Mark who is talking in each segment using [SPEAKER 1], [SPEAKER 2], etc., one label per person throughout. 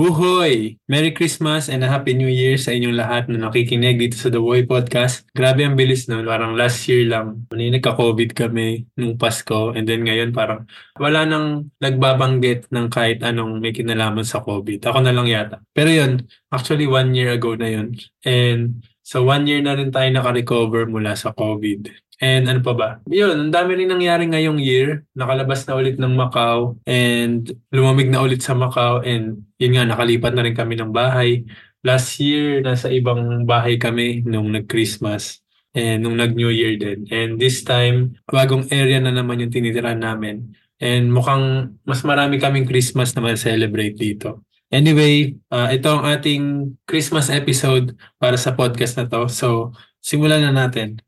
[SPEAKER 1] Uhoy! Merry Christmas and a Happy New Year sa inyong lahat na nakikinig dito sa The Boy Podcast. Grabe ang bilis nun. Parang last year lang. Nagka-COVID kami nung Pasko. And then ngayon parang wala nang nagbabanggit ng kahit anong may kinalaman sa COVID. Ako na lang yata. Pero yun, actually one year ago na yun. And so one year na rin tayo naka-recover mula sa COVID. And ano pa ba? Yun, ang dami rin nangyari ngayong year. Nakalabas na ulit ng Macau and lumamig na ulit sa Macau and yun nga, nakalipat na rin kami ng bahay. Last year, nasa ibang bahay kami nung nag-Christmas and nung nag-New Year din. And this time, bagong area na naman yung tinitirahan namin. And mukhang mas marami kaming Christmas na ma-celebrate dito. Anyway, uh, ito ang ating Christmas episode para sa podcast na to. So, simulan na natin.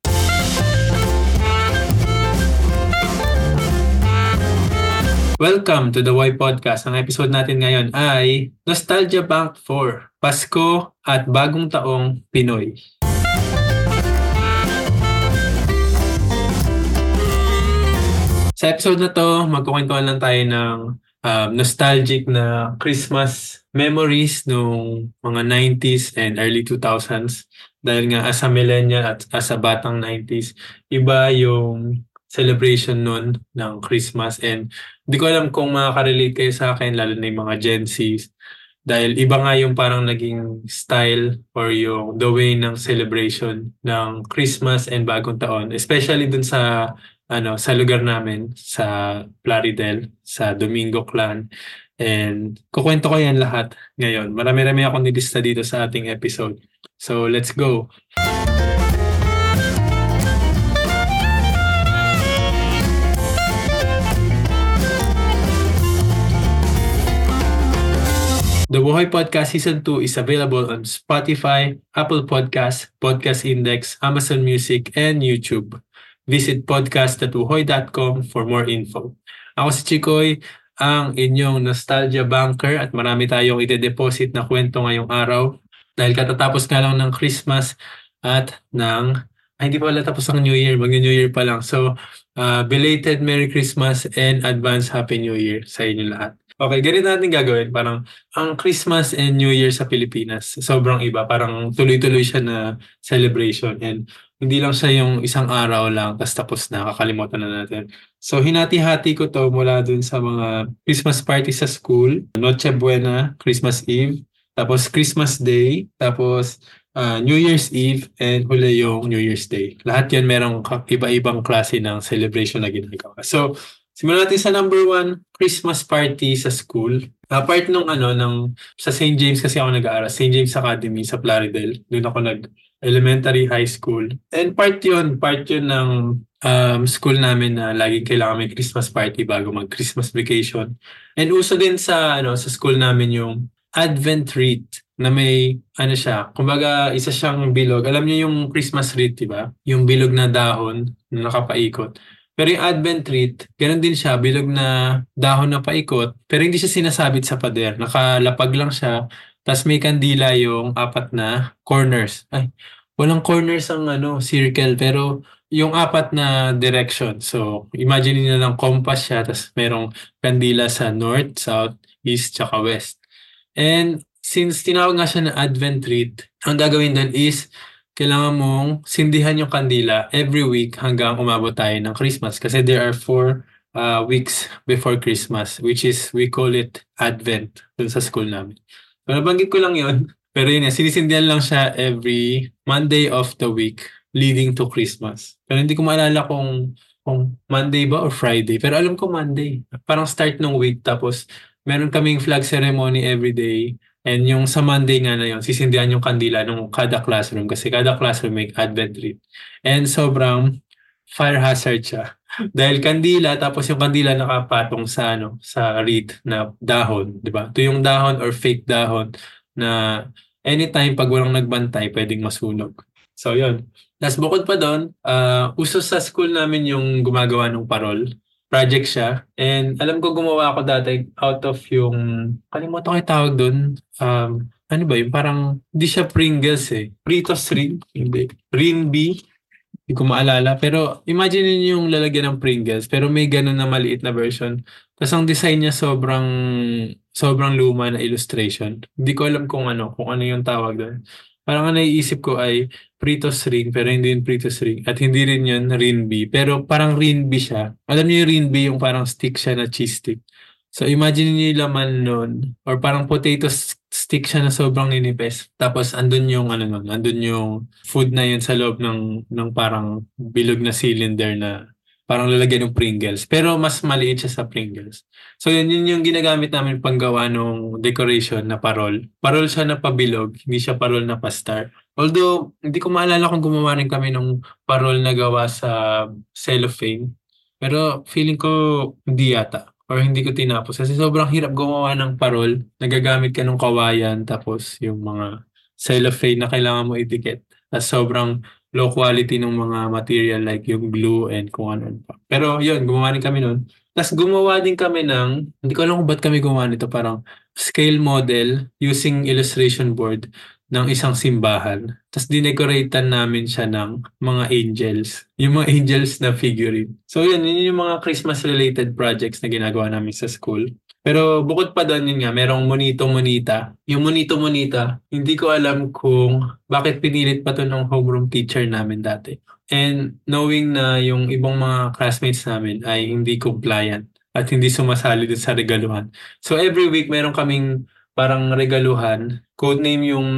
[SPEAKER 1] Welcome to the Y Podcast. Ang episode natin ngayon ay Nostalgia Bank 4, Pasko at Bagong Taong Pinoy. Sa episode na to, magkukwentuhan lang tayo ng um, nostalgic na Christmas memories nung mga 90s and early 2000s. Dahil nga as a millennial at as a batang 90s, iba yung celebration nun ng Christmas. And hindi ko alam kung makaka-relate kayo sa akin lalo na yung mga Gen Zs. Dahil iba nga yung parang naging style or yung the way ng celebration ng Christmas and Bagong Taon. Especially dun sa ano sa lugar namin sa Plaridel sa Domingo Clan. And kukwento ko yan lahat ngayon. Marami-rami akong nilista dito sa ating episode. So let's go The Buhay Podcast Season 2 is available on Spotify, Apple Podcasts, Podcast Index, Amazon Music, and YouTube. Visit podcast.buhoy.com for more info. Ako si Chikoy, ang inyong nostalgia banker at marami tayong ide-deposit na kwento ngayong araw dahil katatapos nga lang ng Christmas at ng ay, hindi pa wala tapos ang New Year, mag-New Year pa lang. So, uh, belated Merry Christmas and advance Happy New Year sa inyo lahat. Okay, ganito natin gagawin. Parang ang Christmas and New Year sa Pilipinas, sobrang iba. Parang tuloy-tuloy siya na celebration. And hindi lang siya yung isang araw lang, tapos tapos na, kakalimutan na natin. So, hinati-hati ko to mula dun sa mga Christmas party sa school, Noche Buena, Christmas Eve, tapos Christmas Day, tapos uh, New Year's Eve, and huli yung New Year's Day. Lahat yan merong iba-ibang klase ng celebration na ginagawa. So, Simulan natin sa number one, Christmas party sa school. Uh, part nung ano, ng, sa St. James kasi ako nag-aaral, St. James Academy sa Plaridel. Doon ako nag elementary, high school. And part yun, part yun ng um, school namin na laging kailangan may Christmas party bago mag-Christmas vacation. And uso din sa ano sa school namin yung Advent wreath na may ano siya, kumbaga isa siyang bilog. Alam niyo yung Christmas wreath, di ba? Yung bilog na dahon na nakapaikot. Pero yung Advent wreath, ganun din siya, bilog na dahon na paikot, pero hindi siya sinasabit sa pader. Nakalapag lang siya, tapos may kandila yung apat na corners. Ay, walang corners ang ano, circle, pero yung apat na direction. So, imagine niyo lang compass siya, tapos merong kandila sa north, south, east, tsaka west. And since tinawag nga siya na Advent wreath, ang gagawin doon is kailangan mong sindihan yung kandila every week hanggang umabot tayo ng Christmas. Kasi there are four uh, weeks before Christmas, which is, we call it Advent dun sa school namin. So, nabanggit ko lang yon Pero yun, sinisindihan lang siya every Monday of the week leading to Christmas. Pero hindi ko maalala kung kung Monday ba or Friday. Pero alam ko Monday. Parang start ng week. Tapos, meron kaming flag ceremony every day. And yung sa Monday nga na yun, sisindihan yung kandila ng kada classroom kasi kada classroom may advent wreath. And sobrang fire hazard siya. Dahil kandila, tapos yung kandila nakapatong sa ano, sa wreath na dahon, di ba? Ito yung dahon or fake dahon na anytime pag walang nagbantay, pwedeng masunog. So, yun. Tapos bukod pa doon, uh, uso sa school namin yung gumagawa ng parol project siya. And alam ko gumawa ako dati out of yung, kalimutan ko yung tawag doon. Um, ano ba yung parang, hindi siya Pringles eh. Fritos rin. Hindi. Rin. Hindi ko maalala. Pero imagine niyo yung lalagyan ng Pringles pero may ganun na maliit na version. Tapos ang design niya sobrang sobrang luma na illustration. Hindi ko alam kung ano, kung ano yung tawag doon. Parang ang naiisip ko ay Pritos ring pero hindi yun Pritos ring at hindi rin yun Rinby pero parang Rinby siya. Alam niyo yung Rinby yung parang stick siya na cheese stick. So imagine niyo yung laman nun or parang potato stick siya na sobrang ninipis. Tapos andun yung ano nun, andun yung food na yun sa loob ng ng parang bilog na cylinder na parang lalagyan ng Pringles. Pero mas maliit siya sa Pringles. So yun, yun yung ginagamit namin panggawa ng decoration na parol. Parol siya na pabilog, hindi siya parol na pastar. Although, hindi ko maalala kung gumawa rin kami ng parol na gawa sa cellophane. Pero feeling ko hindi yata or hindi ko tinapos kasi sobrang hirap gumawa ng parol. Nagagamit ka ng kawayan tapos yung mga cellophane na kailangan mo idikit. Tapos sobrang low quality ng mga material like yung glue and kung ano pa. Pero yun, gumawa rin kami nun. Tapos gumawa din kami ng, hindi ko alam kung ba't kami gumawa nito, parang scale model using illustration board ng isang simbahan. Tapos dinecoratean namin siya ng mga angels. Yung mga angels na figurine. So yun, yun yung mga Christmas-related projects na ginagawa namin sa school. Pero bukod pa doon yun nga, merong Monito Monita. Yung Monito Monita, hindi ko alam kung bakit pinilit pa to ng homeroom teacher namin dati. And knowing na yung ibang mga classmates namin ay hindi compliant at hindi sumasali din sa regaluhan. So every week meron kaming parang regaluhan. Codename yung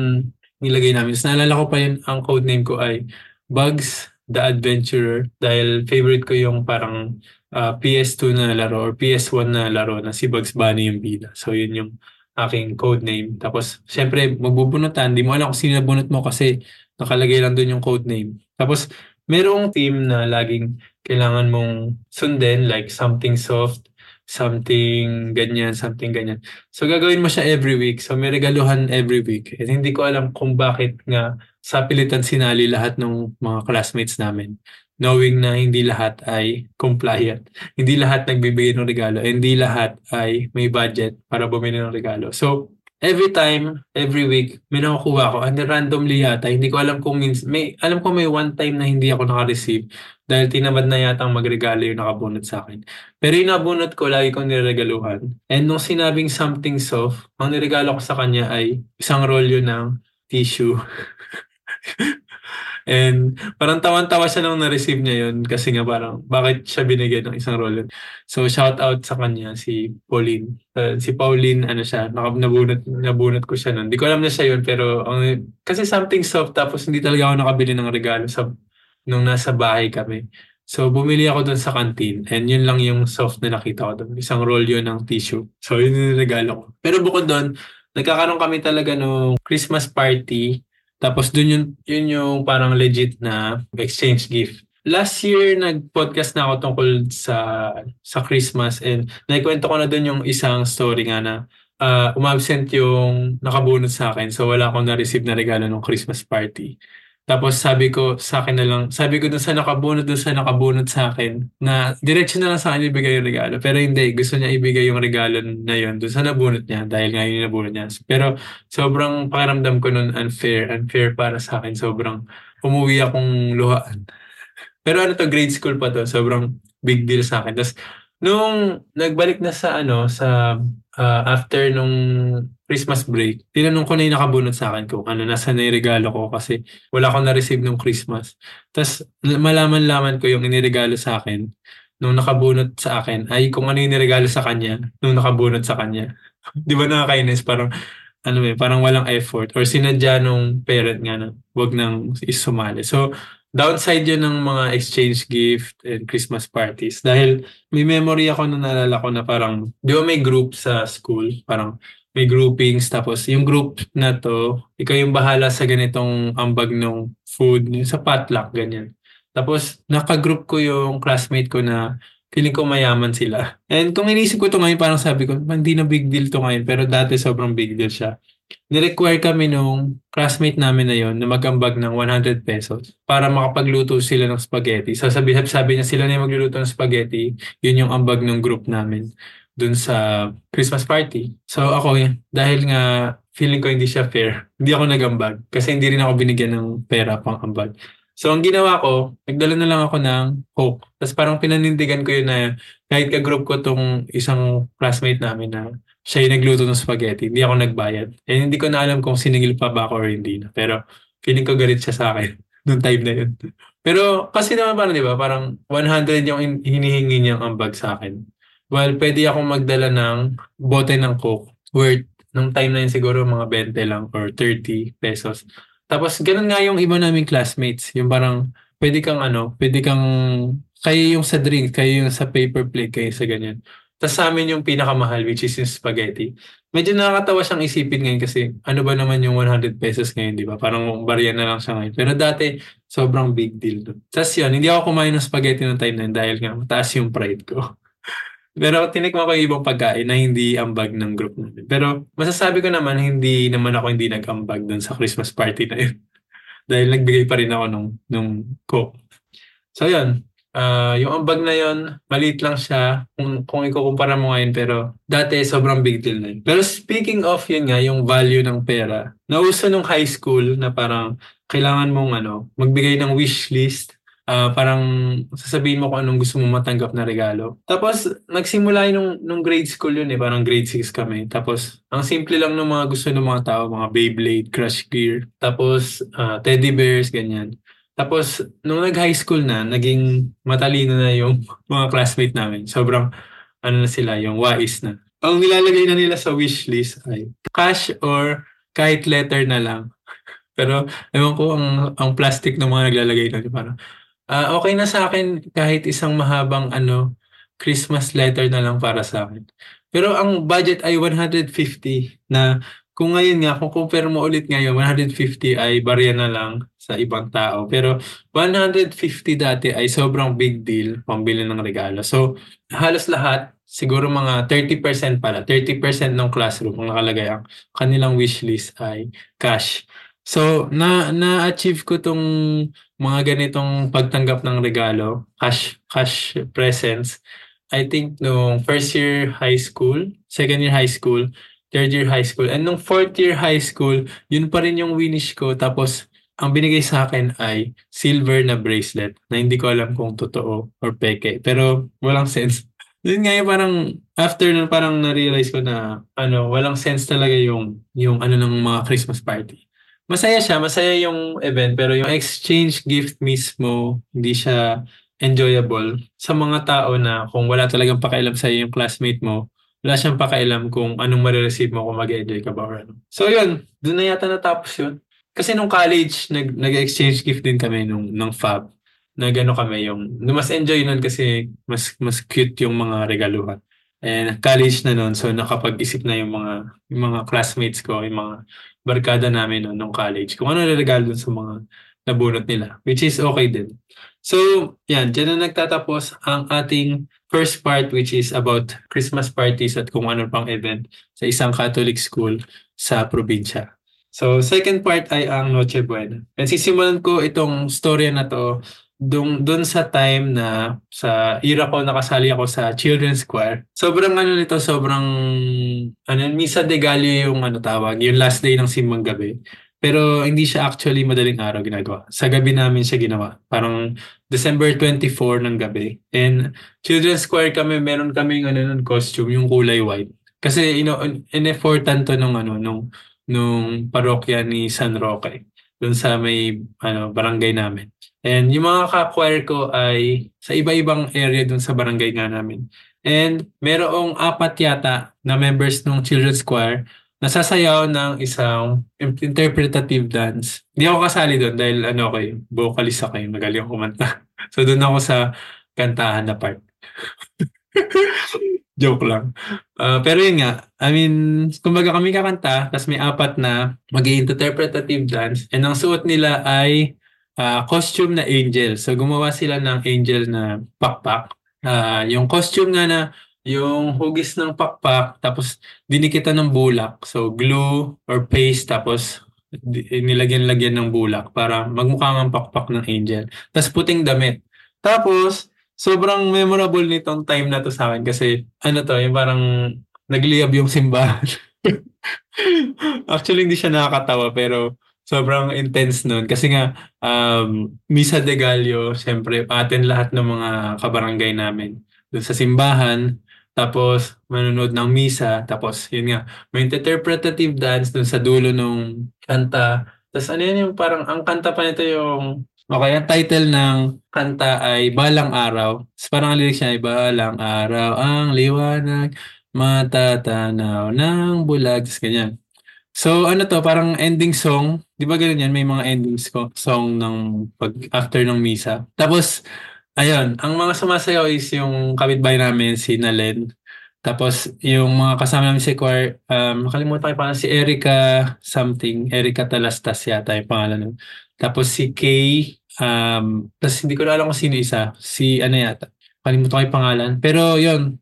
[SPEAKER 1] nilagay namin. So naalala ko pa yun, ang codename ko ay Bugs the Adventurer dahil favorite ko yung parang uh, PS2 na laro or PS1 na laro na si Bugs Bunny yung bida. So yun yung aking codename. Tapos syempre magbubunutan, di mo alam kung sino nabunot mo kasi nakalagay lang doon yung codename. Tapos merong team na laging kailangan mong sundin like something soft, something ganyan, something ganyan. So gagawin mo siya every week. So may regaluhan every week. And hindi ko alam kung bakit nga sa pilitan sinali lahat ng mga classmates namin. Knowing na hindi lahat ay compliant. Hindi lahat nagbibigay ng regalo. Hindi lahat ay may budget para bumili ng regalo. So every time, every week, may nakukuha ko. And randomly yata, hindi ko alam kung means, may, alam ko may one time na hindi ako naka-receive dahil tinamad na yata magregalo yung nakabunot sa akin. Pero yung nabunot ko, lagi kong niregaluhan. And nung sinabing something soft, ang niregalo ko sa kanya ay isang rolyo ng tissue. And parang tawan-tawa siya nung na-receive niya yun kasi nga parang bakit siya binigyan ng isang roller. So shout out sa kanya si Pauline. Uh, si Pauline ano siya, nabunot nabunot ko siya noon. Hindi ko alam na siya yun pero ang, kasi something soft tapos hindi talaga ako nakabili ng regalo sa nung nasa bahay kami. So bumili ako doon sa canteen and yun lang yung soft na nakita ko doon. Isang roll yun ng tissue. So yun yung regalo ko. Pero bukod doon, nagkakaroon kami talaga ng Christmas party tapos dun yun, yun yung parang legit na exchange gift. Last year, nag-podcast na ako tungkol sa sa Christmas and naikwento ko na dun yung isang story nga na uh, umabsent yung nakabunot sa akin. So wala akong na-receive na regalo ng Christmas party. Tapos sabi ko sa akin na lang, sabi ko dun sa nakabunot, dun sa nakabunot sa akin, na diretso na lang sa akin ibigay yung regalo. Pero hindi, gusto niya ibigay yung regalo na yun dun sa nabunot niya dahil nga yung nabunot niya. Pero sobrang pakiramdam ko nun unfair, unfair para sa akin. Sobrang umuwi akong luhaan. Pero ano to, grade school pa to. Sobrang big deal sa akin. Tapos nung nagbalik na sa ano, sa uh, after nung Christmas break, tinanong ko na yung nakabunot sa akin kung ano, nasa na yung regalo ko kasi wala akong na-receive nung Christmas. Tapos malaman-laman ko yung iniregalo sa akin nung nakabunot sa akin ay kung ano yung niregalo sa kanya nung nakabunot sa kanya. Di ba nakakainis? Parang ano eh, parang walang effort or sinadya nung parent nga na wag nang isumali. So, downside yun ng mga exchange gift and Christmas parties. Dahil may memory ako na naalala ko na parang, di ba may group sa school, parang may groupings, tapos yung group na to, ikaw yung bahala sa ganitong ambag ng food, sa potluck, ganyan. Tapos, naka-group ko yung classmate ko na feeling ko mayaman sila. And kung inisip ko to ngayon, parang sabi ko, hindi na big deal to ngayon, pero dati sobrang big deal siya ni-require kami nung classmate namin na yon na magambag ng 100 pesos para makapagluto sila ng spaghetti. So sabi, sabi niya sila na yung magluluto ng spaghetti, yun yung ambag ng group namin dun sa Christmas party. So ako, dahil nga feeling ko hindi siya fair, hindi ako nagambag kasi hindi rin ako binigyan ng pera pang ambag. So, ang ginawa ko, nagdala na lang ako ng Coke. Tapos parang pinanindigan ko yun na kahit ka-group ko tong isang classmate namin na siya yung nagluto ng spaghetti, hindi ako nagbayad. And hindi ko na alam kung siningil pa ba ako or hindi na. Pero feeling ko galit siya sa akin noong time na yun. Pero kasi naman parang, di ba, parang 100 yung hinihingi niyang ambag sa akin. Well, pwede akong magdala ng bote ng Coke worth nung time na yun siguro mga 20 lang or 30 pesos. Tapos ganun nga yung iba naming classmates. Yung parang pwede kang ano, pwede kang kayo yung sa drink, kayo yung sa paper plate, kayo sa ganyan. Tapos sa amin yung pinakamahal which is yung spaghetti. Medyo nakakatawa siyang isipin ngayon kasi ano ba naman yung 100 pesos ngayon, di ba? Parang barya na lang siya ngayon. Pero dati, sobrang big deal doon. Tapos yun, hindi ako kumain ng spaghetti ng time na yun dahil nga mataas yung pride ko. Pero tinikman ko yung ibang pagkain na hindi ambag ng group namin. Pero masasabi ko naman, hindi naman ako hindi nag-ambag dun sa Christmas party na yun. Dahil nagbigay pa rin ako nung, nung Coke. So yun, uh, yung ambag na yun, maliit lang siya kung, kung ikukumpara mo ngayon. Pero dati sobrang big deal na yun. Pero speaking of yun nga, yung value ng pera, nauso nung high school na parang kailangan mong ano, magbigay ng wish list uh, parang sasabihin mo kung anong gusto mo matanggap na regalo. Tapos, nagsimula yun nung, nung grade school yun eh, parang grade 6 kami. Tapos, ang simple lang ng mga gusto ng mga tao, mga Beyblade, Crush Gear, tapos uh, teddy bears, ganyan. Tapos, nung nag-high school na, naging matalino na yung mga classmate namin. Sobrang, ano na sila, yung wais na. Ang nilalagay na nila sa wish list ay cash or kahit letter na lang. Pero, ewan ko, ang, ang plastic ng mga naglalagay na, parang, Ah, okay na sa akin kahit isang mahabang ano, Christmas letter na lang para sa akin. Pero ang budget ay 150 na kung ngayon nga, compare mo ulit ngayon, 150 ay barya na lang sa ibang tao. Pero 150 dati ay sobrang big deal pambili ng regalo. So, halos lahat, siguro mga 30% pala, 30% ng classroom ang nakalagay ang kanilang wish list ay cash. So, na na-achieve ko 'tong mga ganitong pagtanggap ng regalo, cash cash presents, I think nung first year high school, second year high school, third year high school, and nung fourth year high school, yun pa rin yung winish ko. Tapos, ang binigay sa akin ay silver na bracelet na hindi ko alam kung totoo or peke. Pero walang sense. Yun nga yung parang after nun parang na-realize ko na ano, walang sense talaga yung yung ano ng mga Christmas party masaya siya, masaya yung event, pero yung exchange gift mismo, hindi siya enjoyable sa mga tao na kung wala talagang pakialam sa yung classmate mo, wala siyang pakialam kung anong marireceive mo kung mag-enjoy ka ba or ano. So yun, doon na yata natapos yun. Kasi nung college, nag, nag-exchange gift din kami nung, nung fab. Nag-ano kami yung, mas enjoy nun kasi mas, mas cute yung mga regaluhan. And college na noon, so nakapag-isip na yung mga, yung mga classmates ko, yung mga barkada namin noon nung college, kung ano regalo dun sa mga nabunot nila, which is okay din. So, yan, dyan na nagtatapos ang ating first part which is about Christmas parties at kung ano pang event sa isang Catholic school sa probinsya. So, second part ay ang Noche Buena. And sisimulan ko itong storya na to doon doon sa time na sa era ko nakasali ako sa Children's Choir. Sobrang ano nito, sobrang ano misa de Gallo yung ano tawag, yung last day ng simbang gabi. Pero hindi siya actually madaling araw ginagawa. Sa gabi namin siya ginawa. Parang December 24 ng gabi. And Children's Choir kami, meron kaming ano nun costume, yung kulay white. Kasi you know, in-effortan to nung ano nung nung parokya ni San Roque doon sa may ano barangay namin. And yung mga ka-choir ko ay sa iba-ibang area dun sa barangay nga namin. And merong apat yata na members ng children's choir na sasayaw ng isang interpretative dance. Hindi ako kasali doon dahil ano ako yung vocalist ako yung magaling kumanta. so doon ako sa kantahan na part. Joke lang. Uh, pero yun nga, I mean, kumbaga kami kakanta, tapos may apat na mag interpretative dance, and ang suot nila ay uh, costume na angel. So gumawa sila ng angel na pakpak. Uh, yung costume nga na yung hugis ng pakpak tapos dinikitan ng bulak. So glue or paste tapos nilagyan-lagyan ng bulak para magmukha ng pakpak ng angel. Tapos puting damit. Tapos sobrang memorable nitong time na to sa akin kasi ano to, yung parang nagliyab yung simbahan. Actually, hindi siya nakakatawa pero sobrang intense nun. Kasi nga, um, Misa de Gallo, syempre, atin lahat ng mga kabarangay namin. Doon sa simbahan, tapos manonood ng misa, tapos yun nga, may interpretative dance doon sa dulo nung kanta. Tapos ano yun yung parang, ang kanta pa nito yung, okay, ang title ng kanta ay Balang Araw. Tapos parang ang lyrics niya ay Balang Araw ang liwanag, matatanaw ng bulag. Tapos ganyan. So ano to, parang ending song. Di ba ganun yan? May mga endings ko, song ng pag after ng misa. Tapos, ayun, ang mga sumasayaw is yung kapitbahay namin, si Nalen. Tapos yung mga kasama namin si choir, um, nakalimutan ko pa si Erica something, Erica Talastas yata yung pangalan nun. Tapos si Kay, um, tapos hindi ko na alam kung sino isa, si ano yata, kalimutan ko yung pangalan. Pero yun,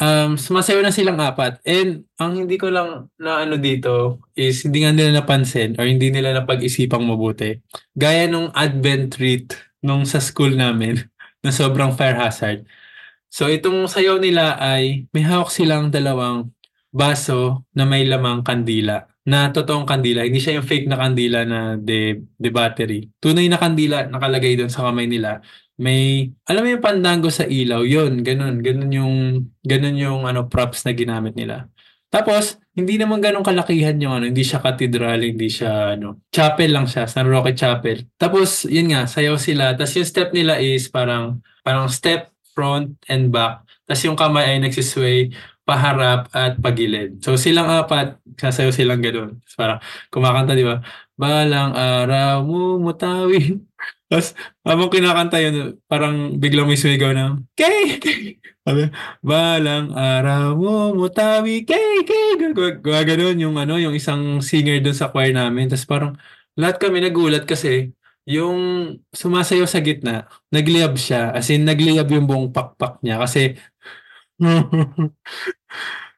[SPEAKER 1] um, sumasayaw na silang apat. And ang hindi ko lang na ano dito is hindi nga nila napansin or hindi nila napag-isipang mabuti. Gaya nung Advent treat nung sa school namin na sobrang fire hazard. So itong sayaw nila ay may hawak silang dalawang baso na may lamang kandila na totoong kandila. Hindi siya yung fake na kandila na de, de battery. Tunay na kandila nakalagay doon sa kamay nila may alam mo yung pandango sa ilaw, yun, ganun, ganun yung ganun yung ano props na ginamit nila. Tapos, hindi naman ganun kalakihan yung ano, hindi siya cathedral, hindi siya ano, chapel lang siya, San Roque Chapel. Tapos, yun nga, sayaw sila. Tapos yung step nila is parang parang step front and back. Tapos yung kamay ay nagsisway paharap at pagilid. So silang apat, sasayaw silang ganun. Parang kumakanta, di ba? Balang araw mo mutawin tapos, habang kinakanta yun, parang biglang may sumigaw ng, Kay! Balang araw mo, mutawi, kay, kay! Gaganon yung, ano, yung isang singer doon sa choir namin. Tapos parang, lahat kami nagulat kasi, yung sumasayaw sa gitna, nagliyab siya. As in, nagliyab yung buong pakpak niya. Kasi,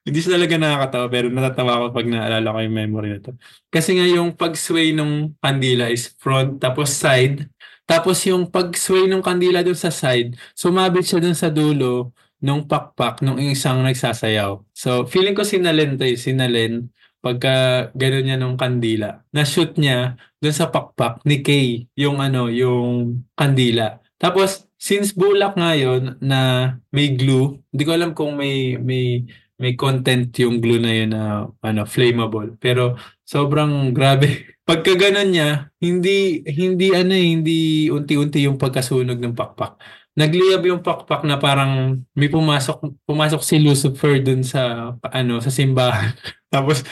[SPEAKER 1] hindi siya talaga nakakatawa pero natatawa ako pag naalala ko yung memory na to. Kasi nga yung pag-sway nung kandila is front tapos side tapos yung pag-sway ng kandila doon sa side, sumabit siya doon sa dulo nung pakpak nung isang nagsasayaw. So, feeling ko sinalen to eh, sinalen pagka gano'n niya nung kandila. Na-shoot niya doon sa pakpak ni Kay, yung ano, yung kandila. Tapos, since bulak nga yun na may glue, hindi ko alam kung may may may content yung glue na yun na ano flammable. Pero sobrang grabe pagka ganun niya, hindi hindi ano eh, hindi unti-unti yung pagkasunog ng pakpak. Nagliyab yung pakpak na parang may pumasok pumasok si Lucifer dun sa ano sa simbahan. Tapos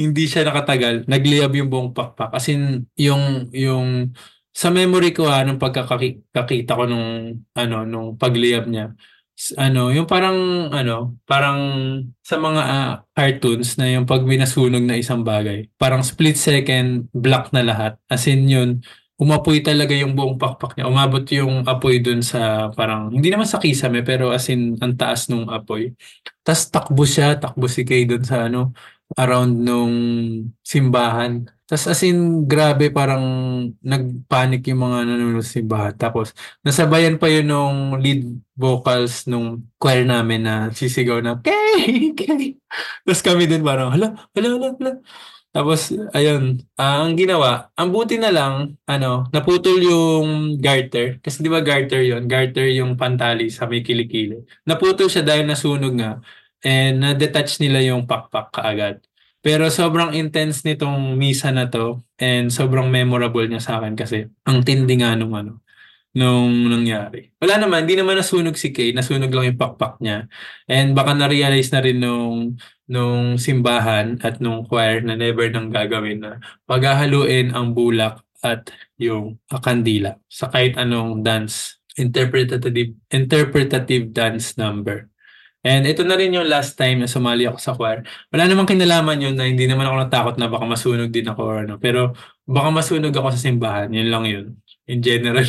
[SPEAKER 1] hindi siya nakatagal, nagliyab yung buong pakpak. As in yung yung sa memory ko ha, nung pagkakakita ko nung ano nung pagliyab niya, ano, yung parang ano, parang sa mga uh, cartoons na yung pag binasunog na isang bagay, parang split second black na lahat. As in yun, umapoy talaga yung buong pakpak niya. Umabot yung apoy dun sa parang, hindi naman sa kisame, pero as in, ang taas nung apoy. Tapos takbo siya, takbo si Kay dun sa ano, around nung simbahan. Tapos as in, grabe parang nagpanic yung mga nanonood sa simbahan. Tapos nasabayan pa yun nung lead vocals nung choir namin na sisigaw na, Kay! Kay! Tapos kami din parang, hala, hala, hala, hala. Tapos, ayun, uh, ang ginawa, ang buti na lang, ano, naputol yung garter. Kasi di ba garter yon Garter yung pantali sa may kilikili. Naputol siya dahil nasunog nga. And na-detach nila yung pakpak kaagad. Pero sobrang intense nitong misa na to and sobrang memorable niya sa akin kasi ang tindi nga nung ano, nung nangyari. Wala naman, hindi naman nasunog si Kay, nasunog lang yung pakpak niya. And baka na-realize na rin nung, nung simbahan at nung choir na never nang gagawin na paghahaluin ang bulak at yung kandila sa kahit anong dance interpretative interpretative dance number. And ito na rin yung last time na sumali ako sa choir. Wala namang kinalaman yun na hindi naman ako natakot na baka masunog din ako or ano. Pero baka masunog ako sa simbahan. Yun lang yun. In general.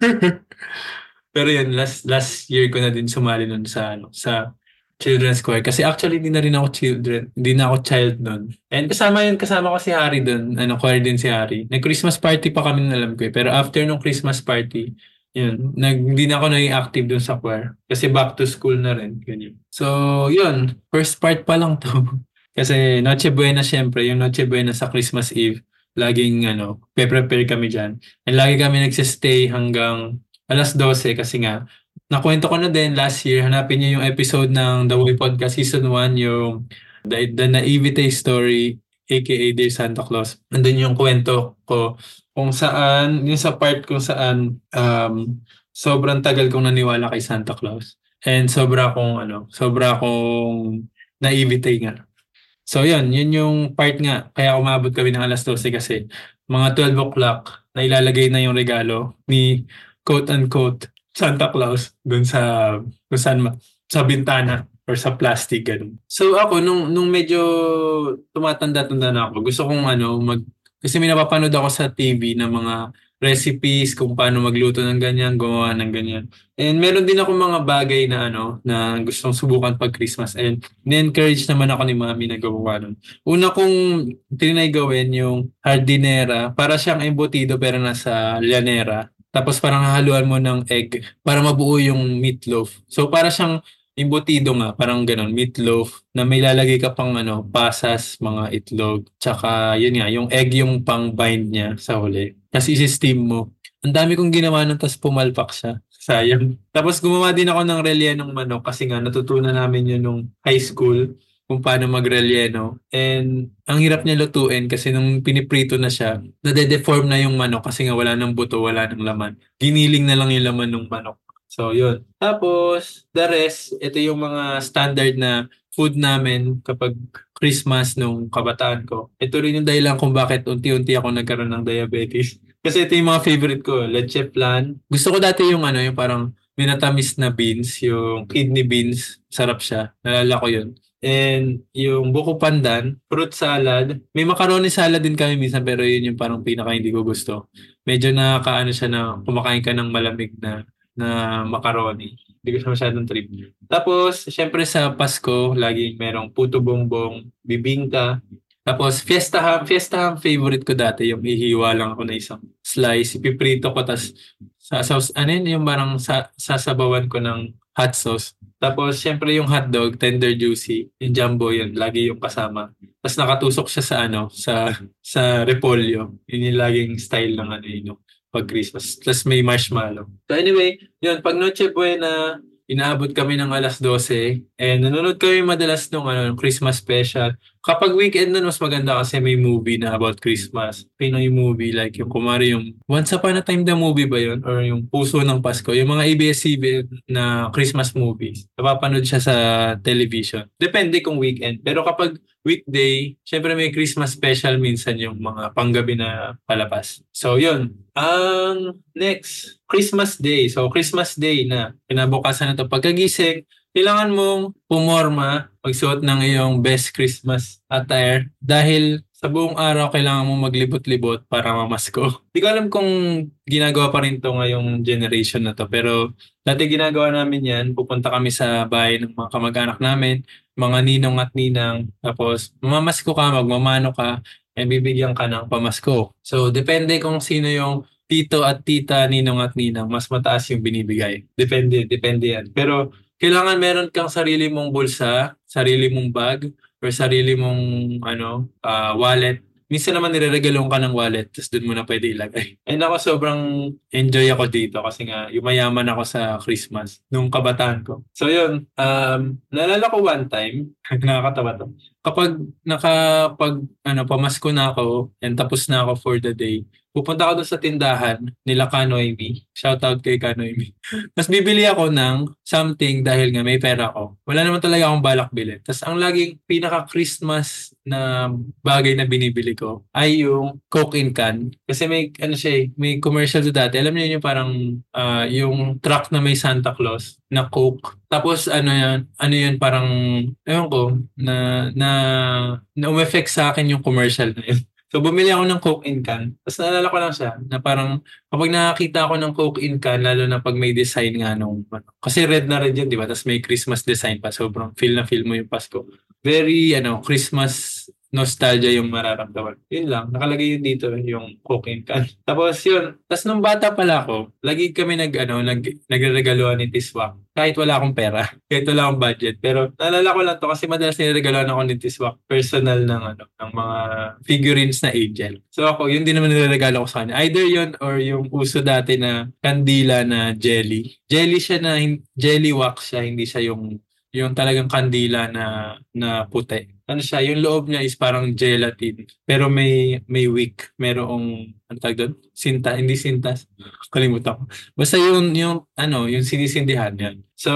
[SPEAKER 1] Pero yun, last last year ko na din sumali nun sa ano, sa children's choir. Kasi actually, hindi na rin ako children. Hindi na ako child nun. And kasama yun, kasama ko si Harry dun. Ano, choir din si Harry. Nag-Christmas party pa kami alam ko eh. Pero after nung Christmas party, yun, nag, hindi na ako naging active dun sa choir. Kasi back to school na rin. Ganyan. So, yun. First part pa lang to. kasi Noche Buena syempre, yung Noche Buena sa Christmas Eve. laging ano, pe-prepare kami dyan. And lagi kami nagsistay hanggang alas 12 kasi nga, nakwento ko na din last year, hanapin niyo yung episode ng The Way Podcast Season 1, yung The, the Naivete Story, aka Dear Santa Claus. Andun yung kwento ko kung saan, yung sa part kung saan um, sobrang tagal kong naniwala kay Santa Claus. And sobra akong ano, sobra akong naivete nga. So yun, yun yung part nga. Kaya umabot kami ng alas 12 kasi mga 12 o'clock na ilalagay na yung regalo ni quote-unquote Santa Claus dun sa kung saan sa bintana or sa plastic ganun. So ako nung nung medyo tumatanda-tanda na ako, gusto kong ano mag kasi may napapanood ako sa TV ng mga recipes kung paano magluto ng ganyan, gumawa ng ganyan. And meron din ako mga bagay na ano na gustong subukan pag Christmas and ni-encourage naman ako ni Mami na gumawa nun. Una kong tinay gawin yung hardinera para siyang embutido pero nasa llanera. Tapos parang hahaluan mo ng egg para mabuo yung meatloaf. So para siyang embutido nga, parang ganun, meatloaf, na may lalagay ka pang ano, pasas, mga itlog, tsaka yun nga, yung egg yung pang bind niya sa huli. Kasi isi-steam mo. Ang dami kong ginawa nun, tapos pumalpak siya. Sayang. Tapos gumawa din ako ng relye ng manok kasi nga natutunan namin yun nung high school kung paano magrelyeno. And ang hirap niya lutuin kasi nung piniprito na siya, nade-deform na yung manok kasi nga wala ng buto, wala ng laman. Giniling na lang yung laman ng manok. So, yun. Tapos, the rest, ito yung mga standard na food namin kapag Christmas nung kabataan ko. Ito rin yung dahilan kung bakit unti-unti ako nagkaroon ng diabetes. Kasi ito yung mga favorite ko, leche flan. Gusto ko dati yung ano, yung parang minatamis na beans, yung kidney beans. Sarap siya. Nalala ko yun. And yung buko pandan, fruit salad. May macaroni salad din kami minsan pero yun yung parang pinaka hindi ko gusto. Medyo nakakaano siya na kumakain ka ng malamig na na macaroni. Hindi ko siya masyadong trip. Tapos, syempre sa Pasko, laging merong puto bongbong, bibingka. Tapos, fiesta ham. Fiesta ham favorite ko dati. Yung ihiwa lang ako na isang slice. Ipiprito ko. Tapos, sa sauce, ano yun? Yung parang sa, sasabawan ko ng hot sauce. Tapos, syempre yung hotdog, tender juicy. Yung jumbo yun, lagi yung kasama. Tapos nakatusok siya sa ano, sa sa repolyo. Yun yung laging style ng ano yun pag Christmas. Tapos may marshmallow. So anyway, yun, pag Noche Buena, inaabot kami ng alas 12 and nanonood kami madalas ng ano, Christmas special. Kapag weekend nun, mas maganda kasi may movie na about Christmas. Pinoy movie, like yung kumari yung Once Upon a Time the movie ba yun? Or yung Puso ng Pasko. Yung mga ABS-CBN na Christmas movies. Napapanood siya sa television. Depende kung weekend. Pero kapag weekday, syempre may Christmas special minsan yung mga panggabi na palabas. So yun. Ang next, Christmas Day. So Christmas Day na kinabukasan na to. Pagkagising, kailangan mong pumorma, magsuot ng iyong best Christmas attire dahil sa buong araw kailangan mong maglibot-libot para mamasko. Hindi ko alam kung ginagawa pa rin to ngayong generation na to. Pero dati ginagawa namin yan. Pupunta kami sa bahay ng mga kamag-anak namin, mga ninong at ninang. Tapos mamamasko ka, magmamano ka, and bibigyan ka ng pamasko. So depende kung sino yung tito at tita, ninong at ninang, mas mataas yung binibigay. Depende, depende yan. Pero kailangan meron kang sarili mong bulsa, sarili mong bag, or sarili mong ano, uh, wallet. Minsan naman nireregalong ka ng wallet, tapos doon mo na pwede ilagay. And ako sobrang enjoy ako dito kasi nga yumayaman ako sa Christmas nung kabataan ko. So yun, um, naalala ko one time, nakakatawa to. Kapag nakapag ano, pamasko na ako and tapos na ako for the day, pupunta ako doon sa tindahan nila Kanoy Shout out kay Kanoy Tapos bibili ako ng something dahil nga may pera ako. Wala naman talaga akong balak bilhin. Tapos ang laging pinaka-Christmas na bagay na binibili ko ay yung Coke in can. Kasi may ano siya, eh, may commercial sa dati. Alam niyo yung parang uh, yung truck na may Santa Claus na Coke. Tapos ano yan, ano yun parang ewan ko na na na umeffect sa akin yung commercial na yun. So, bumili ako ng Coke in can. Tapos naalala ko lang siya na parang kapag nakakita ako ng Coke in can, lalo na pag may design nga nung, ano, kasi red na red yun, di ba? Tapos may Christmas design pa. Sobrang feel na feel mo yung Pasko. Very, ano, Christmas nostalgia yung mararamdaman. Yun lang, nakalagay yun dito yung cooking can. Tapos yun, tapos nung bata pala ako, lagi kami nag, ano, nag, nagregaluhan ni Tiswak. Kahit wala akong pera, kahit wala akong budget. Pero naalala ko lang to kasi madalas niregaluhan ako ni Tiswak personal ng, ano, ng mga figurines na angel. So ako, yun din naman niregalo ko sa kanya. Either yun or yung uso dati na kandila na jelly. Jelly siya na, jelly wax siya, hindi siya yung yung talagang kandila na na puti. Ano siya, yung loob niya is parang gelatin. Pero may may wick, merong ano tawag doon? Sinta, hindi sintas. Kalimutan ko. Basta yung yung ano, yung sinisindihan yan. So,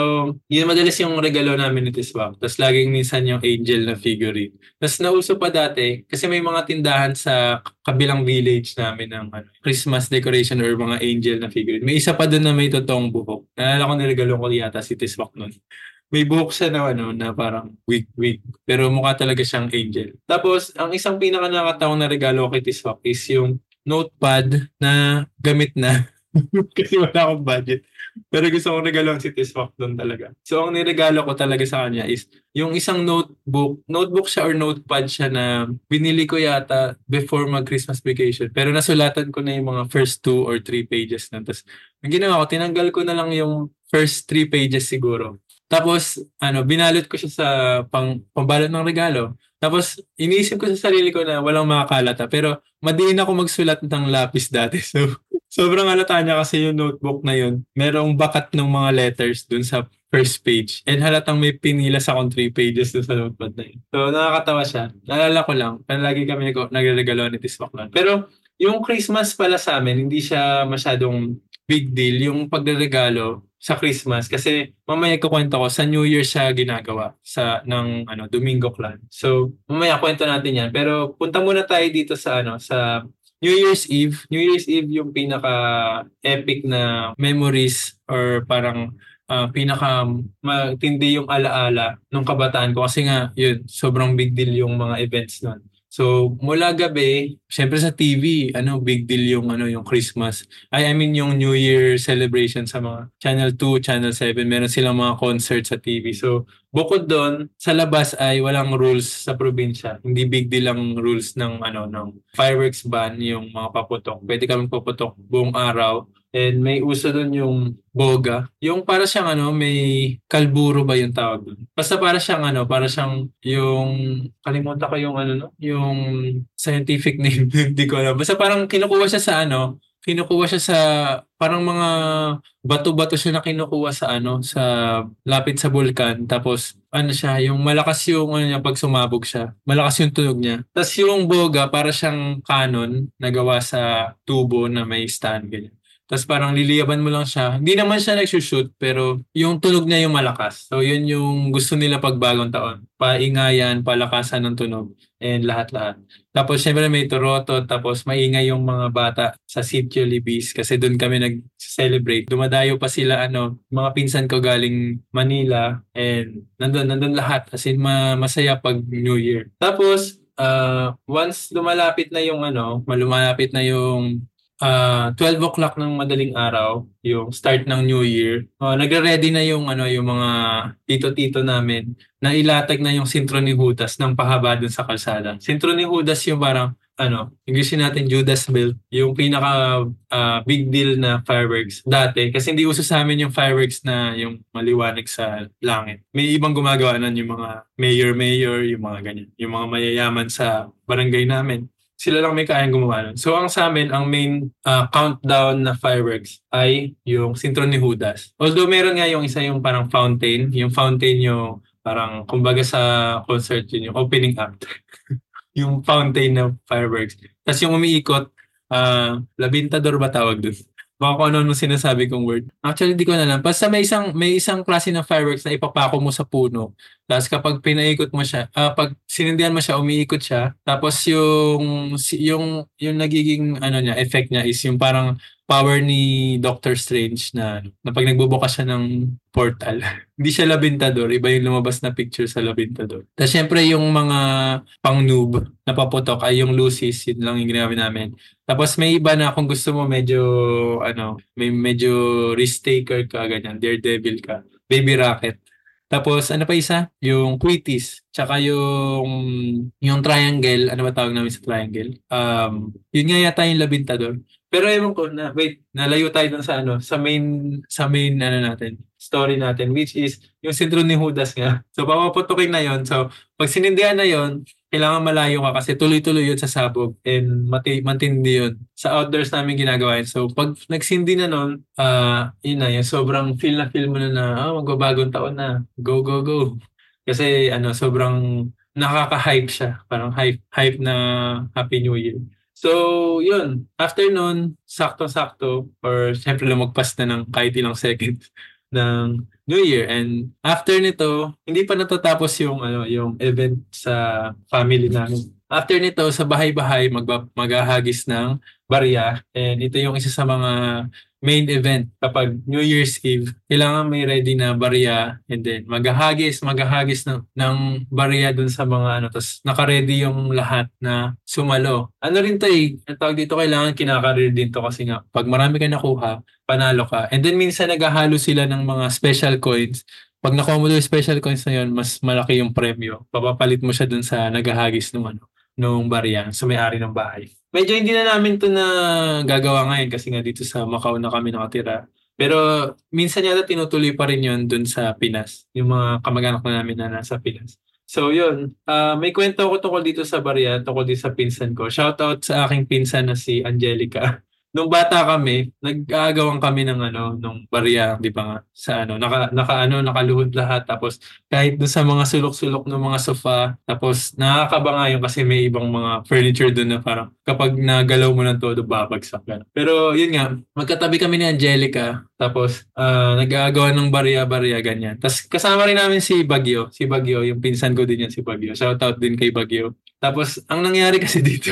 [SPEAKER 1] yun madalas yung regalo namin ni Tiswak. Tapos laging minsan yung angel na figurine. Tapos nauso pa dati, kasi may mga tindahan sa kabilang village namin ng ano, Christmas decoration or mga angel na figurine. May isa pa doon na may totoong buhok. Naalala ko niregalo ko yata si Tiswak noon may buhok siya na ano na parang wig wig pero mukha talaga siyang angel. Tapos ang isang pinaka nakakatawang na regalo kay Tiswak is yung notepad na gamit na kasi wala akong budget. Pero gusto kong regalo si Tiswak doon talaga. So ang niregalo ko talaga sa kanya is yung isang notebook, notebook siya or notepad siya na binili ko yata before mag Christmas vacation. Pero nasulatan ko na yung mga first two or three pages na. Tapos ang ginawa ko, tinanggal ko na lang yung first three pages siguro. Tapos, ano, binalot ko siya sa pang, pambalot ng regalo. Tapos, iniisip ko sa sarili ko na walang makakalata. Pero, madiin ako magsulat ng lapis dati. So, sobrang halata niya kasi yung notebook na yun. Merong bakat ng mga letters dun sa first page. And halatang may pinila sa akong three pages dun sa notepad na yun. So, nakakatawa siya. Naalala ko lang. Lagi kami nag- nagregalo ni Tiswak nun. Pero, yung Christmas pala sa amin, hindi siya masyadong big deal. Yung pagre-regalo, sa Christmas kasi mamaya kukwento ko sa New Year siya ginagawa sa ng ano Domingo Clan. So mamaya kwento natin 'yan pero punta muna tayo dito sa ano sa New Year's Eve. New Year's Eve yung pinaka epic na memories or parang uh, pinaka matindi yung alaala nung kabataan ko kasi nga yun sobrang big deal yung mga events noon. So, mula gabi, syempre sa TV, ano, big deal yung ano, yung Christmas. I, I mean yung New Year celebration sa mga Channel 2, Channel 7, meron silang mga concert sa TV. So, bukod doon, sa labas ay walang rules sa probinsya. Hindi big deal ang rules ng ano, ng fireworks ban, yung mga paputok. Pwede kami paputok buong araw And may uso doon yung boga. Yung para siyang ano, may kalburo ba yung tawag doon? Basta para siyang ano, para siyang yung, kalimutan ko yung ano, no? yung scientific name, hindi ko alam. Basta parang kinukuha siya sa ano, kinukuha siya sa parang mga bato-bato siya na kinukuha sa ano sa lapit sa bulkan tapos ano siya yung malakas yung ano niya pag sumabog siya malakas yung tunog niya tapos yung boga para siyang canon na gawa sa tubo na may stand ganyan tapos parang liliyaban mo lang siya. Hindi naman siya nagsushoot, pero yung tunog niya yung malakas. So yun yung gusto nila pag bagong taon. Paingayan, palakasan ng tunog, and lahat-lahat. Tapos syempre may toroto, tapos maingay yung mga bata sa Sitio Libis kasi doon kami nag-celebrate. Dumadayo pa sila, ano, mga pinsan ko galing Manila, and nandun, nandun lahat. As in, ma- masaya pag New Year. Tapos, uh, once lumalapit na yung ano, malumalapit na yung uh, ah, 12 o'clock ng madaling araw, yung start ng New Year, uh, nagre-ready na yung ano yung mga tito-tito namin na ilatag na yung sintro ni Judas ng pahaba dun sa kalsada. Sintro ni Judas yung parang ano, Englishin natin Judas Belt, yung pinaka uh, big deal na fireworks dati. Kasi hindi uso sa amin yung fireworks na yung maliwanag sa langit. May ibang gumagawa nun yung mga mayor-mayor, yung mga ganyan. Yung mga mayayaman sa barangay namin sila lang may kayang gumawa nun. So ang sa amin, ang main uh, countdown na fireworks ay yung Sintron ni Judas. Although meron nga yung isa yung parang fountain, yung fountain yung parang kumbaga sa concert yun, yung opening act. yung fountain na fireworks. Tapos yung umiikot, uh, labintador ba tawag dun? Baka kung ano sinasabi kong word. Actually, hindi ko na alam. Basta may isang, may isang klase ng fireworks na ipapako mo sa puno. Tapos kapag pinaikot mo siya, uh, pag sinindihan mo siya, umiikot siya. Tapos yung, yung, yung nagiging ano niya, effect niya is yung parang power ni Doctor Strange na, na pag nagbubukas siya ng portal, hindi siya labintador, iba yung lumabas na picture sa labintador. Tapos syempre yung mga pang noob na paputok ay yung Lucis, yun lang yung ginagawa namin. Tapos may iba na kung gusto mo medyo ano, may medyo risk taker ka ganyan, daredevil ka, baby rocket. Tapos ano pa isa? Yung quitis. Tsaka yung yung triangle. Ano ba tawag namin sa triangle? Um, yun nga yata yung labintador. Pero ewan ko na, wait, nalayo tayo dun sa ano, sa main, sa main ano natin, story natin, which is yung sintro ni Judas nga. So, papaputukin na yon So, pag sinindihan na yon kailangan malayo ka kasi tuloy-tuloy yun sa sabog and mati, matindi yun. Sa outdoors namin ginagawa yun. So, pag nagsindi na nun, uh, yun na, yung sobrang feel na feel mo na na, ah, magbabagong taon na. Go, go, go. Kasi, ano, sobrang nakaka-hype siya. Parang hype, hype na Happy New Year. So, yun. After nun, sakto-sakto, or syempre lumagpas na ng kahit ilang seconds ng New Year. And after nito, hindi pa natatapos yung ano yung event sa family namin. After nito, sa bahay-bahay, magba- maghahagis ng barya. And ito yung isa sa mga main event kapag New Year's Eve, kailangan may ready na barya and then maghahagis, maghahagis ng, ng barya dun sa mga ano, tapos nakaready yung lahat na sumalo. Ano rin to eh, ang tawag dito kailangan kinakarir din to kasi nga pag marami ka nakuha, panalo ka. And then minsan naghahalo sila ng mga special coins pag nakuha mo yung special coins na yun, mas malaki yung premyo. Papapalit mo siya dun sa naghahagis ng ano, nung barya sa may-ari ng bahay. Medyo hindi na namin to na gagawa ngayon kasi nga dito sa Macau na kami nakatira. Pero minsan yata tinutuloy pa rin yun dun sa Pinas. Yung mga kamag-anak na namin na nasa Pinas. So yun, uh, may kwento ako tungkol dito sa barya, tungkol dito sa pinsan ko. Shoutout sa aking pinsan na si Angelica nung bata kami, nag-aagawan kami ng ano, nung barya, di ba nga, sa ano, naka, naka ano, nakaluhod lahat. Tapos kahit doon sa mga sulok-sulok ng mga sofa, tapos nakakaba nga kasi may ibang mga furniture doon na parang kapag nagalaw mo ng todo, babagsak ka. Pero yun nga, magkatabi kami ni Angelica, tapos uh, nag-aagawan ng barya-barya, ganyan. Tapos kasama rin namin si Bagyo, si Bagyo, yung pinsan ko din yan si Bagyo. Shoutout din kay Bagyo. Tapos ang nangyari kasi dito,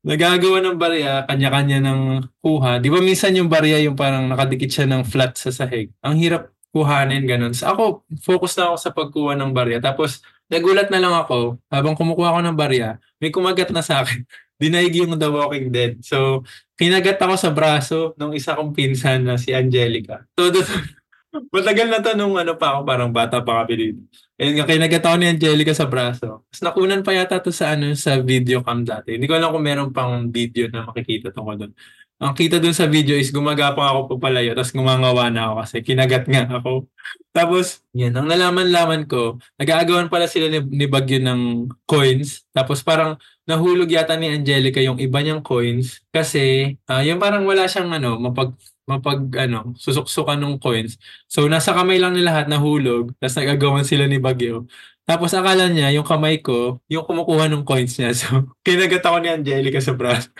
[SPEAKER 1] nagagawa ng barya, kanya-kanya ng kuha. Di ba minsan yung barya yung parang nakadikit siya ng flat sa sahig. Ang hirap kuhanin, ganun. So ako, focus na ako sa pagkuha ng barya. Tapos, nagulat na lang ako, habang kumukuha ako ng barya, may kumagat na sa akin. Dinaig yung The Walking Dead. So, kinagat ako sa braso ng isa kong pinsan na si Angelica. Todo, matagal na to nung ano pa ako, parang bata pa kami dito. Ayun nga, kinagat ako ni Angelica sa braso. Tapos nakunan pa yata to sa ano sa video cam dati. Hindi ko alam kung meron pang video na makikita tungkol doon. Ang kita doon sa video is gumagapang ako papalayo tapos gumangawa na ako kasi kinagat nga ako. Tapos, yan, ang nalaman-laman ko, nag-aagawan pala sila ni, ni Bagyo ng coins. Tapos parang nahulog yata ni Angelica yung iba niyang coins kasi uh, yung parang wala siyang ano, mapag mapag ano, susuksukan ng coins. So nasa kamay lang nila lahat nahulog, tapos nagagawan sila ni Bagyo. Tapos akala niya yung kamay ko, yung kumukuha ng coins niya. So kinagat ako ni Angelica sa braso.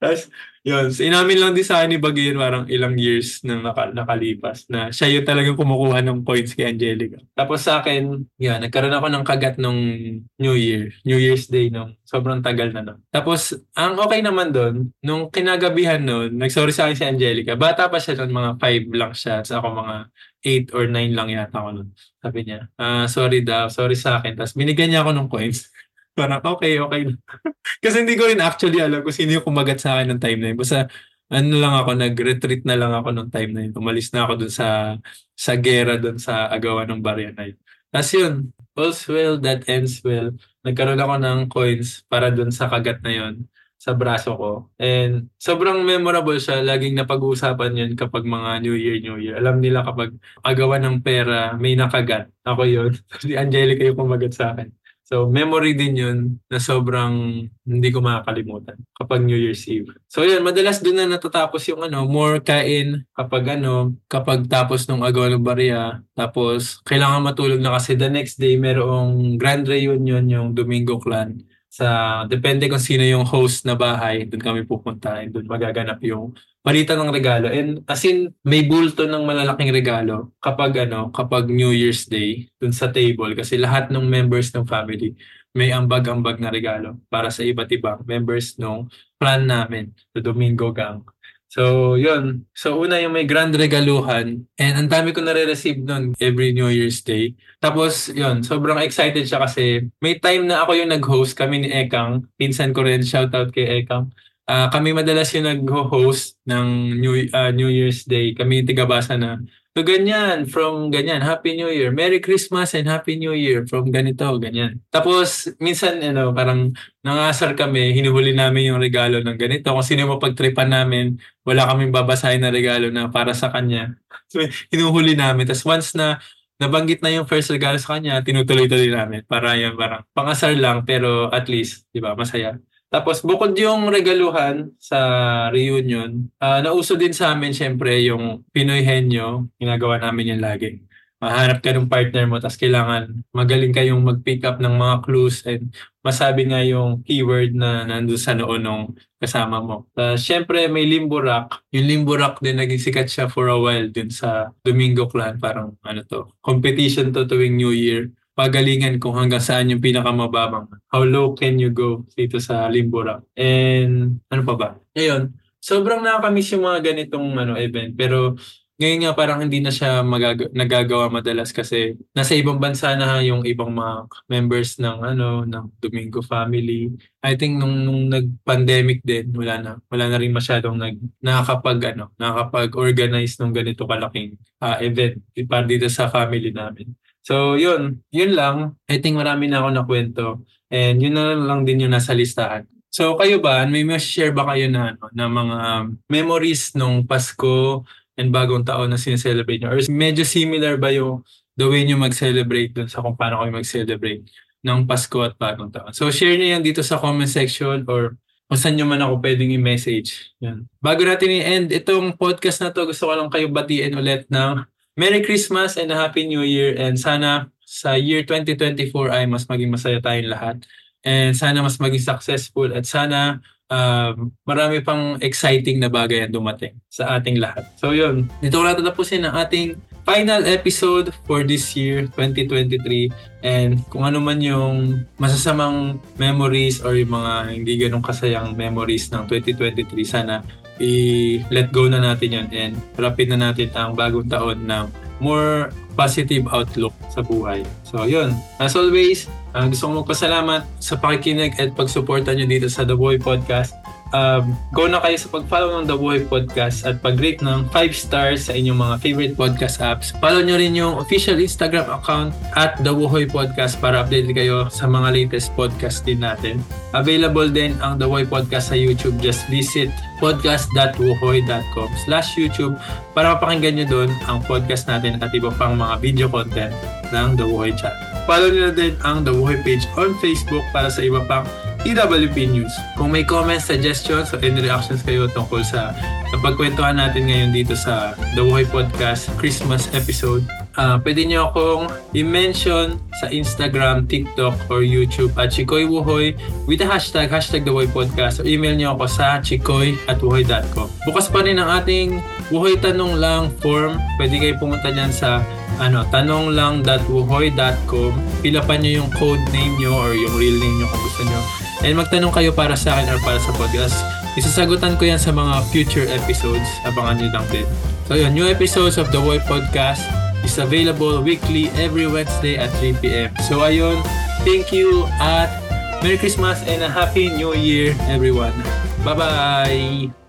[SPEAKER 1] Tapos, yun. So, inamin lang din sa ni Bagay parang ilang years nang naka, nakalipas na siya yung talagang kumukuha ng points kay Angelica. Tapos sa akin, yan, nagkaroon ako ng kagat nung New Year. New Year's Day nung sobrang tagal na nun. Tapos, ang okay naman doon, nung kinagabihan nun, nagsorry sa akin si Angelica. Bata pa siya nun, mga 5 lang siya. Tapos ako mga 8 or 9 lang yata ako nun. Sabi niya, ah, sorry daw, sorry sa akin. Tapos binigyan niya ako ng coins. Parang okay, okay. Kasi hindi ko rin actually alam kung sino yung kumagat sa akin ng time na yun. Basta ano lang ako, nag-retreat na lang ako nung time na yun. Umalis na ako dun sa sa gera dun sa agawan ng barya na yun. Tapos yun, all's well that ends well. Nagkaroon ako ng coins para dun sa kagat na yun sa braso ko. And sobrang memorable siya. Laging napag-uusapan yun kapag mga New Year, New Year. Alam nila kapag agawa ng pera, may nakagat. Ako yun. si Angelica yung kumagat sa akin. So, memory din yun na sobrang hindi ko makakalimutan kapag New Year's Eve. So, yun, madalas doon na natatapos yung ano, more kain kapag ano, kapag tapos ng agaw ng barya. Tapos, kailangan matulog na kasi the next day merong grand reunion yung Domingo Clan sa depende kung sino yung host na bahay, doon kami pupunta and doon magaganap yung palitan ng regalo. And as in, may bulto ng malalaking regalo kapag ano, kapag New Year's Day doon sa table kasi lahat ng members ng family may ambag-ambag na regalo para sa iba't ibang members ng plan namin, the Domingo Gang. So, yun. So, una yung may grand regaluhan. And ang dami ko nare-receive nun every New Year's Day. Tapos, yun. Sobrang excited siya kasi may time na ako yung nag-host. Kami ni Ekang. Pinsan ko rin. Shoutout kay Ekang. Uh, kami madalas yung nag-host ng New, uh, New Year's Day. Kami tigabasa na So ganyan, from ganyan, Happy New Year, Merry Christmas and Happy New Year from ganito, ganyan. Tapos minsan ano, parang nangasar kami, hinuhuli namin yung regalo ng ganito. Kung sino mapagtripan namin, wala kaming babasahin na regalo na para sa kanya. So, hinuhuli namin. Tapos once na nabanggit na yung first regalo sa kanya, tinutuloy-tuloy namin. Para yan, parang pangasar lang, pero at least, di ba, masaya. Tapos bukod yung regaluhan sa reunion, ah, nauso din sa amin syempre yung Pinoy Henyo. Ginagawa namin yan lagi. Mahanap ka ng partner mo, tapos kailangan magaling kayong mag-pick up ng mga clues and masabi nga yung keyword na nandun sa noo nung kasama mo. Uh, syempre may Limbo Rock. Yung Limbo Rock din naging sikat siya for a while din sa Domingo Clan. Parang ano to, competition to tuwing New Year pagalingan kung hanggang saan yung pinakamababang. How low can you go dito sa Limbo Rock? And ano pa ba? Ngayon, sobrang nakakamiss yung mga ganitong ano, event. Pero ngayon nga parang hindi na siya magag- nagagawa madalas kasi nasa ibang bansa na yung ibang mga members ng ano ng Domingo family. I think nung, nung nag-pandemic din wala na wala na rin masyadong nag nakakapag ano nakakapag-organize ng ganito kalaking uh, event para dito sa family namin. So, yun. Yun lang. I think marami na ako nakwento. And yun na lang din yung nasa listahan. So, kayo ba, may share ba kayo na, ano, na mga memories nung Pasko and bagong taon na sineselebrate nyo? Or medyo similar ba yung the way nyo mag-celebrate dun sa kung paano kayo mag-celebrate ng Pasko at bagong taon? So, share niyo yan dito sa comment section or kung saan nyo man ako pwedeng i-message. Yan. Bago natin i-end itong podcast na to, gusto ko lang kayo batiin ulit ng Merry Christmas and a Happy New Year and sana sa year 2024 ay mas maging masaya tayong lahat and sana mas maging successful at sana um, marami pang exciting na bagay ang dumating sa ating lahat. So yun, dito ko lang tatapusin ang ating final episode for this year, 2023. And kung ano man yung masasamang memories or yung mga hindi ganong kasayang memories ng 2023, sana i-let go na natin yun and rapid na natin ang bagong taon ng more positive outlook sa buhay. So, yun. As always, uh, gusto kong magpasalamat sa pakikinig at pagsuporta nyo dito sa The Boy Podcast um, go na kayo sa pag-follow ng The Buhay Podcast at pag-rate ng 5 stars sa inyong mga favorite podcast apps. Follow nyo rin yung official Instagram account at The Buhay Podcast para update kayo sa mga latest podcast din natin. Available din ang The Buhay Podcast sa YouTube. Just visit podcast.wuhoy.com slash YouTube para mapakinggan nyo doon ang podcast natin at iba pang mga video content ng The Wuhoy Chat. Follow nyo din ang The Wuhoy page on Facebook para sa iba pang EWP News. Kung may comments, suggestions, o any reactions kayo tungkol sa napagkwentuhan natin ngayon dito sa The Wuhay Podcast Christmas episode, uh, pwede nyo akong i-mention sa Instagram, TikTok, or YouTube at Chikoy Wuhoy with the hashtag, hashtag The Wuhay Podcast o email nyo ako sa chikoy at wuhoy.com. Bukas pa rin ang ating Wuhoy Tanong Lang form. Pwede kayo pumunta dyan sa ano, tanonglang.wuhoy.com. Pilapan nyo yung code name nyo or yung real name nyo kung gusto nyo And magtanong kayo para sa akin or para sa podcast. Isasagutan ko yan sa mga future episodes. Abangan nyo lang din. So yun, new episodes of The Boy Podcast is available weekly every Wednesday at 3pm. So ayun, thank you at Merry Christmas and a Happy New Year everyone. Bye-bye!